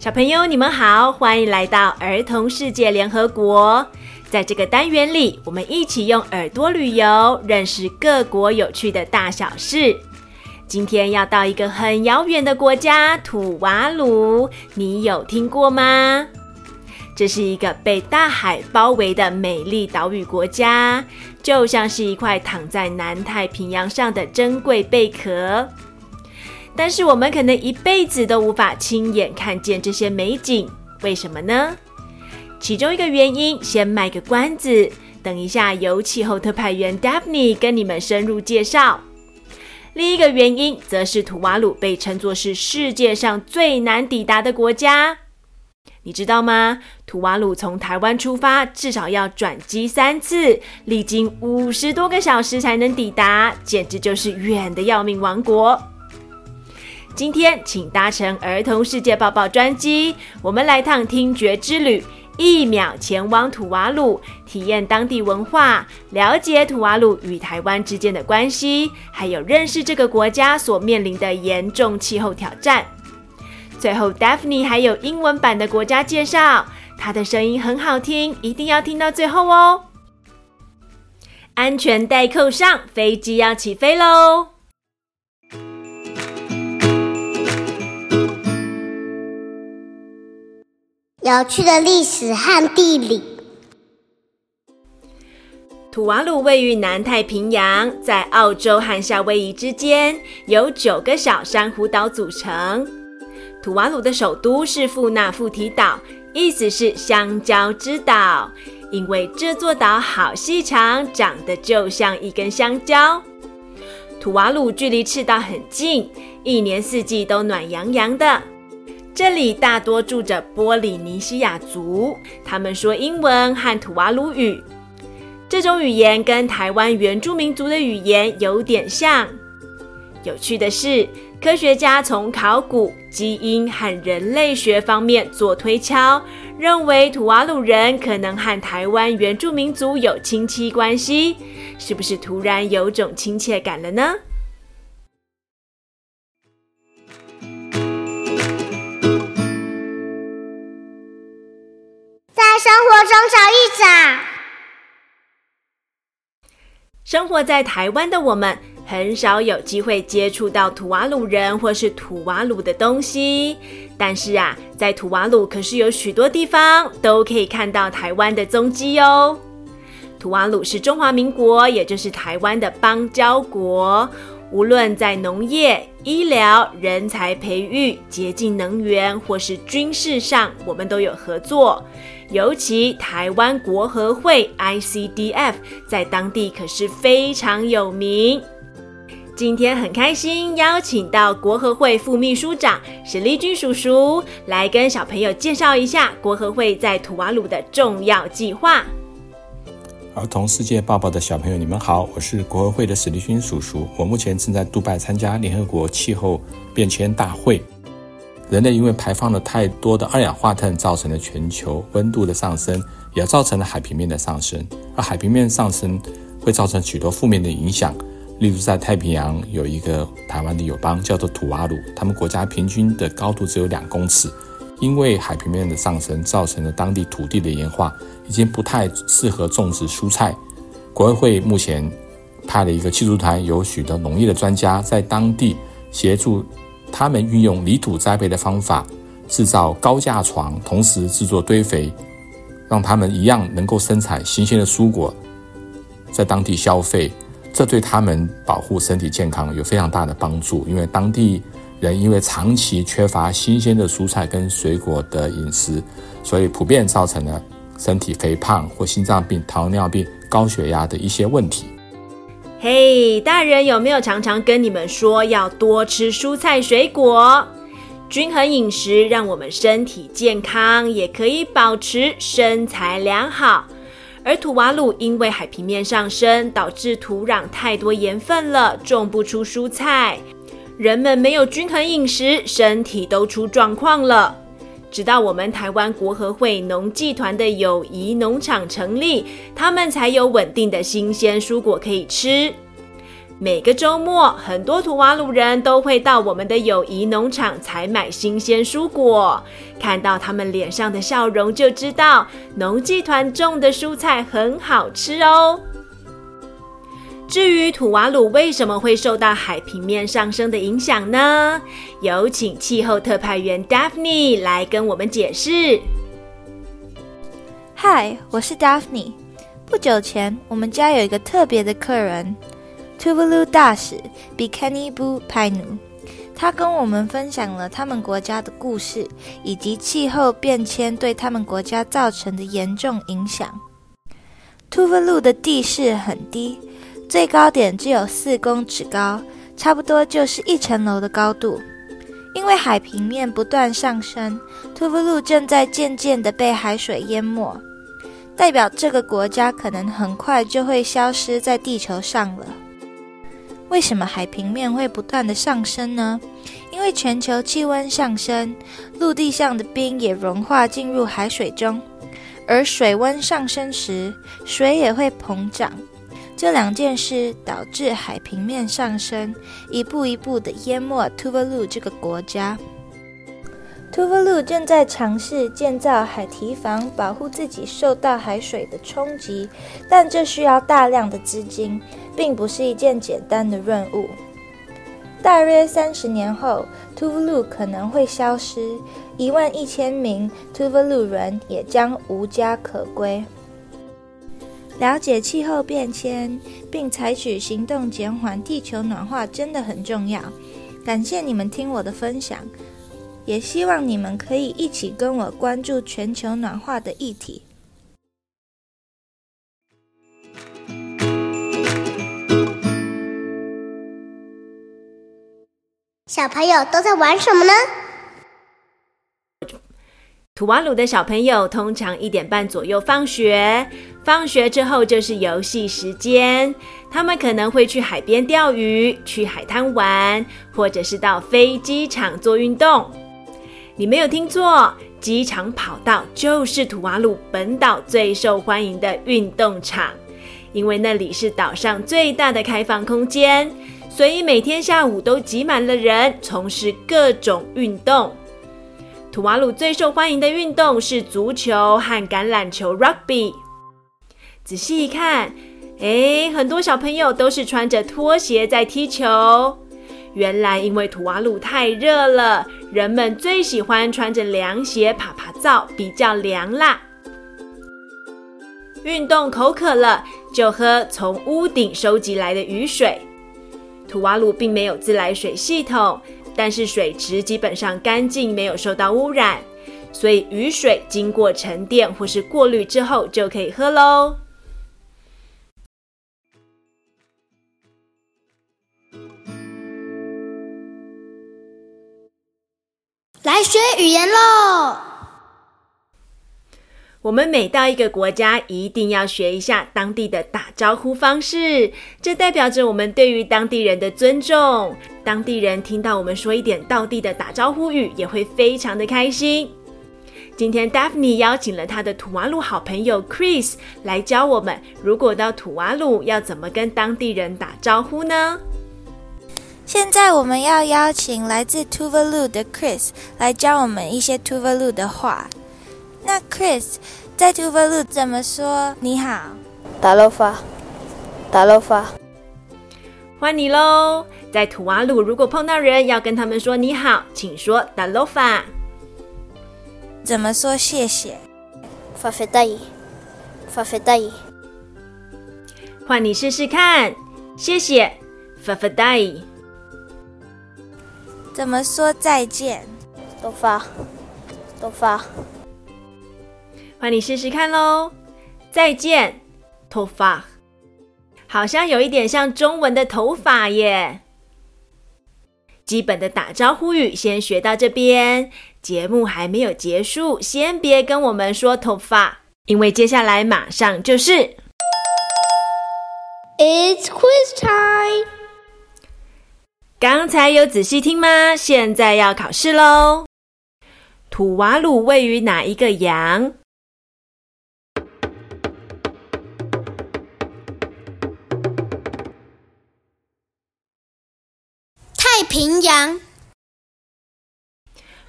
小朋友，你们好，欢迎来到儿童世界联合国。在这个单元里，我们一起用耳朵旅游，认识各国有趣的大小事。今天要到一个很遥远的国家——土瓦鲁，你有听过吗？这是一个被大海包围的美丽岛屿国家，就像是一块躺在南太平洋上的珍贵贝壳。但是我们可能一辈子都无法亲眼看见这些美景，为什么呢？其中一个原因，先卖个关子，等一下由气候特派员 Daphne 跟你们深入介绍。另一个原因，则是吐瓦鲁被称作是世界上最难抵达的国家。你知道吗？吐瓦鲁从台湾出发，至少要转机三次，历经五十多个小时才能抵达，简直就是远的要命王国。今天，请搭乘儿童世界报报专机，我们来趟听觉之旅，一秒前往土瓦鲁，体验当地文化，了解土瓦鲁与台湾之间的关系，还有认识这个国家所面临的严重气候挑战。最后，Daphne 还有英文版的国家介绍，她的声音很好听，一定要听到最后哦。安全带扣上，飞机要起飞喽！有趣的历史和地理。土瓦鲁位于南太平洋，在澳洲和夏威夷之间，由九个小珊瑚岛组成。土瓦鲁的首都是富纳富提岛，意思是香蕉之岛，因为这座岛好细长，长得就像一根香蕉。土瓦鲁距离赤道很近，一年四季都暖洋洋的。这里大多住着波里尼西亚族，他们说英文和土瓦鲁语，这种语言跟台湾原住民族的语言有点像。有趣的是，科学家从考古、基因和人类学方面做推敲，认为土瓦鲁人可能和台湾原住民族有亲戚关系。是不是突然有种亲切感了呢？生活中找一找。生活在台湾的我们。很少有机会接触到土瓦鲁人或是土瓦鲁的东西，但是啊，在土瓦鲁可是有许多地方都可以看到台湾的踪迹哦。土瓦鲁是中华民国，也就是台湾的邦交国，无论在农业、医疗、人才培育、洁净能源或是军事上，我们都有合作。尤其台湾国合会 ICDF 在当地可是非常有名。今天很开心，邀请到国合会副秘书长史立军叔叔来跟小朋友介绍一下国合会在土瓦鲁的重要计划。儿童世界报报的小朋友，你们好，我是国合会的史立军叔叔。我目前正在杜拜参加联合国气候变迁大会。人类因为排放了太多的二氧化碳，造成了全球温度的上升，也造成了海平面的上升。而海平面上升会造成许多负面的影响。例如，在太平洋有一个台湾的友邦叫做土瓦鲁，他们国家平均的高度只有两公尺，因为海平面的上升，造成了当地土地的盐化，已经不太适合种植蔬菜。国合会目前派了一个技术团，有许多农业的专家在当地协助他们运用泥土栽培的方法，制造高架床，同时制作堆肥，让他们一样能够生产新鲜的蔬果，在当地消费。这对他们保护身体健康有非常大的帮助，因为当地人因为长期缺乏新鲜的蔬菜跟水果的饮食，所以普遍造成了身体肥胖或心脏病、糖尿病、高血压的一些问题。嘿，大人有没有常常跟你们说要多吃蔬菜水果？均衡饮食让我们身体健康，也可以保持身材良好。而土瓦鲁因为海平面上升，导致土壤太多盐分了，种不出蔬菜。人们没有均衡饮食，身体都出状况了。直到我们台湾国合会农技团的友谊农场成立，他们才有稳定的新鲜蔬果可以吃。每个周末，很多土瓦鲁人都会到我们的友谊农场采买新鲜蔬果。看到他们脸上的笑容，就知道农技团种的蔬菜很好吃哦。至于土瓦鲁为什么会受到海平面上升的影响呢？有请气候特派员 Daphne 来跟我们解释。嗨，我是 Daphne。不久前，我们家有一个特别的客人，Tuvalu 大使 Bikanibu Painu。他跟我们分享了他们国家的故事，以及气候变迁对他们国家造成的严重影响。Tuvalu 的地势很低。最高点只有四公尺高，差不多就是一层楼的高度。因为海平面不断上升，图瓦鲁正在渐渐地被海水淹没，代表这个国家可能很快就会消失在地球上了。为什么海平面会不断地上升呢？因为全球气温上升，陆地上的冰也融化进入海水中，而水温上升时，水也会膨胀。这两件事导致海平面上升，一步一步地淹没 Tuvalu 这个国家。Tuvalu 正在尝试建造海堤防，保护自己受到海水的冲击，但这需要大量的资金，并不是一件简单的任务。大约三十年后，，Tuvalu 可能会消失，一万一千名 Tuvalu 人也将无家可归。了解气候变迁，并采取行动减缓地球暖化真的很重要。感谢你们听我的分享，也希望你们可以一起跟我关注全球暖化的议题。小朋友都在玩什么呢？图瓦鲁的小朋友通常一点半左右放学，放学之后就是游戏时间。他们可能会去海边钓鱼，去海滩玩，或者是到飞机场做运动。你没有听错，机场跑道就是图瓦鲁本岛最受欢迎的运动场，因为那里是岛上最大的开放空间，所以每天下午都挤满了人，从事各种运动。图瓦鲁最受欢迎的运动是足球和橄榄球 （Rugby）。仔细一看，诶，很多小朋友都是穿着拖鞋在踢球。原来因为图瓦鲁太热了，人们最喜欢穿着凉鞋趴趴走，比较凉啦。运动口渴了，就喝从屋顶收集来的雨水。图瓦鲁并没有自来水系统。但是水池基本上干净，没有受到污染，所以雨水经过沉淀或是过滤之后就可以喝喽。来学语言喽！我们每到一个国家，一定要学一下当地的打招呼方式，这代表着我们对于当地人的尊重。当地人听到我们说一点道地的打招呼语，也会非常的开心。今天 Daphne 邀请了他的土瓦鲁好朋友 Chris 来教我们，如果到土瓦鲁要怎么跟当地人打招呼呢？现在我们要邀请来自 Tuvalu 的 Chris 来教我们一些 Tuvalu 的话。那 Chris 在图瓦鲁怎么说你好？达洛法，达洛法，欢迎你喽！在图瓦鲁，如果碰到人要跟他们说你好，请说达洛法。怎么说谢谢？法菲代，法菲代。换你试试看，谢谢，法菲代。怎么说再见？都发，都发。换你试试看喽！再见，头发，好像有一点像中文的头发耶。基本的打招呼语先学到这边，节目还没有结束，先别跟我们说头发，因为接下来马上就是。It's quiz time。刚才有仔细听吗？现在要考试喽。土瓦鲁位于哪一个洋？平洋。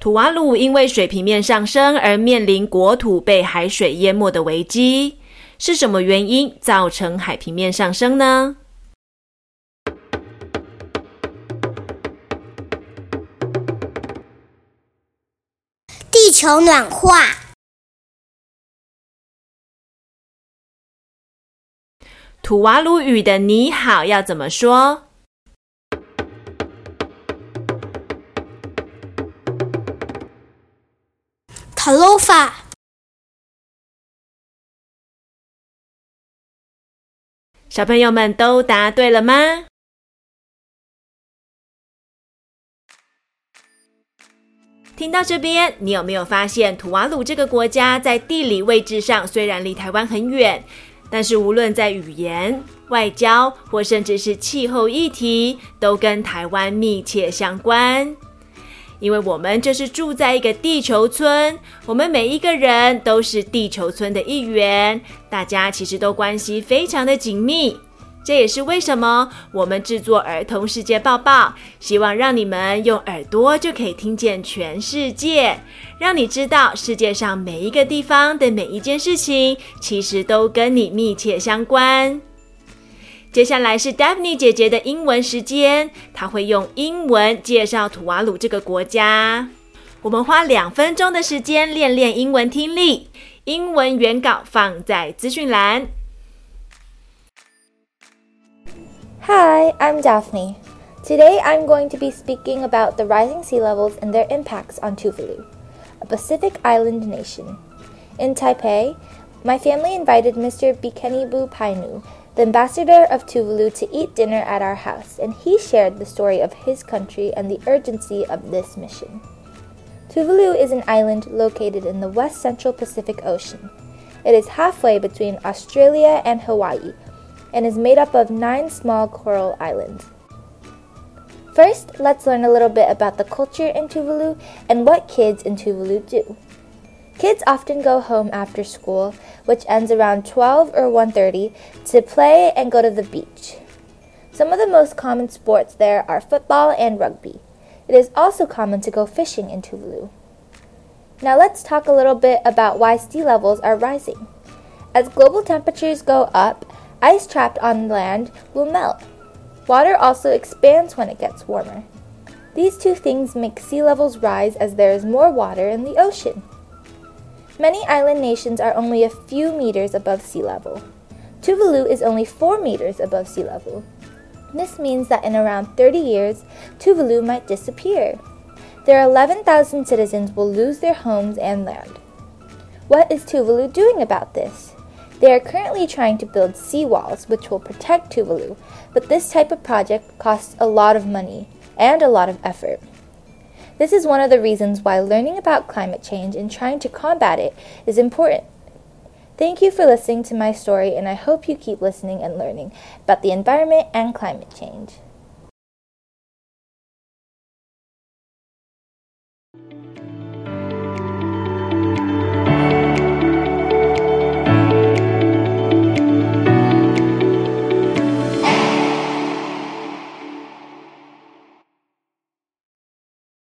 土瓦鲁因为水平面上升而面临国土被海水淹没的危机，是什么原因造成海平面上升呢？地球暖化。土瓦鲁语的“你好”要怎么说？塔罗法，小朋友们都答对了吗？听到这边，你有没有发现吐瓦鲁这个国家在地理位置上虽然离台湾很远，但是无论在语言、外交或甚至是气候议题，都跟台湾密切相关。因为我们就是住在一个地球村，我们每一个人都是地球村的一员，大家其实都关系非常的紧密。这也是为什么我们制作儿童世界报报，希望让你们用耳朵就可以听见全世界，让你知道世界上每一个地方的每一件事情，其实都跟你密切相关。接下来是 Daphne 姐姐的英文时间，她会用英文介绍吐瓦鲁这个国家。我们花两分钟的时间练练英文听力，英文原稿放在资讯栏。Hi, I'm Daphne. Today I'm going to be speaking about the rising sea levels and their impacts on Tuvalu, a Pacific island nation. In Taipei, my family invited Mr. Bikenibu Painu the ambassador of Tuvalu to eat dinner at our house, and he shared the story of his country and the urgency of this mission. Tuvalu is an island located in the west central Pacific Ocean. It is halfway between Australia and Hawaii and is made up of nine small coral islands. First, let's learn a little bit about the culture in Tuvalu and what kids in Tuvalu do. Kids often go home after school, which ends around 12 or 1:30, to play and go to the beach. Some of the most common sports there are football and rugby. It is also common to go fishing in Tuvalu. Now let's talk a little bit about why sea levels are rising. As global temperatures go up, ice trapped on land will melt. Water also expands when it gets warmer. These two things make sea levels rise as there is more water in the ocean. Many island nations are only a few meters above sea level. Tuvalu is only 4 meters above sea level. This means that in around 30 years, Tuvalu might disappear. Their 11,000 citizens will lose their homes and land. What is Tuvalu doing about this? They are currently trying to build seawalls which will protect Tuvalu, but this type of project costs a lot of money and a lot of effort. This is one of the reasons why learning about climate change and trying to combat it is important. Thank you for listening to my story, and I hope you keep listening and learning about the environment and climate change.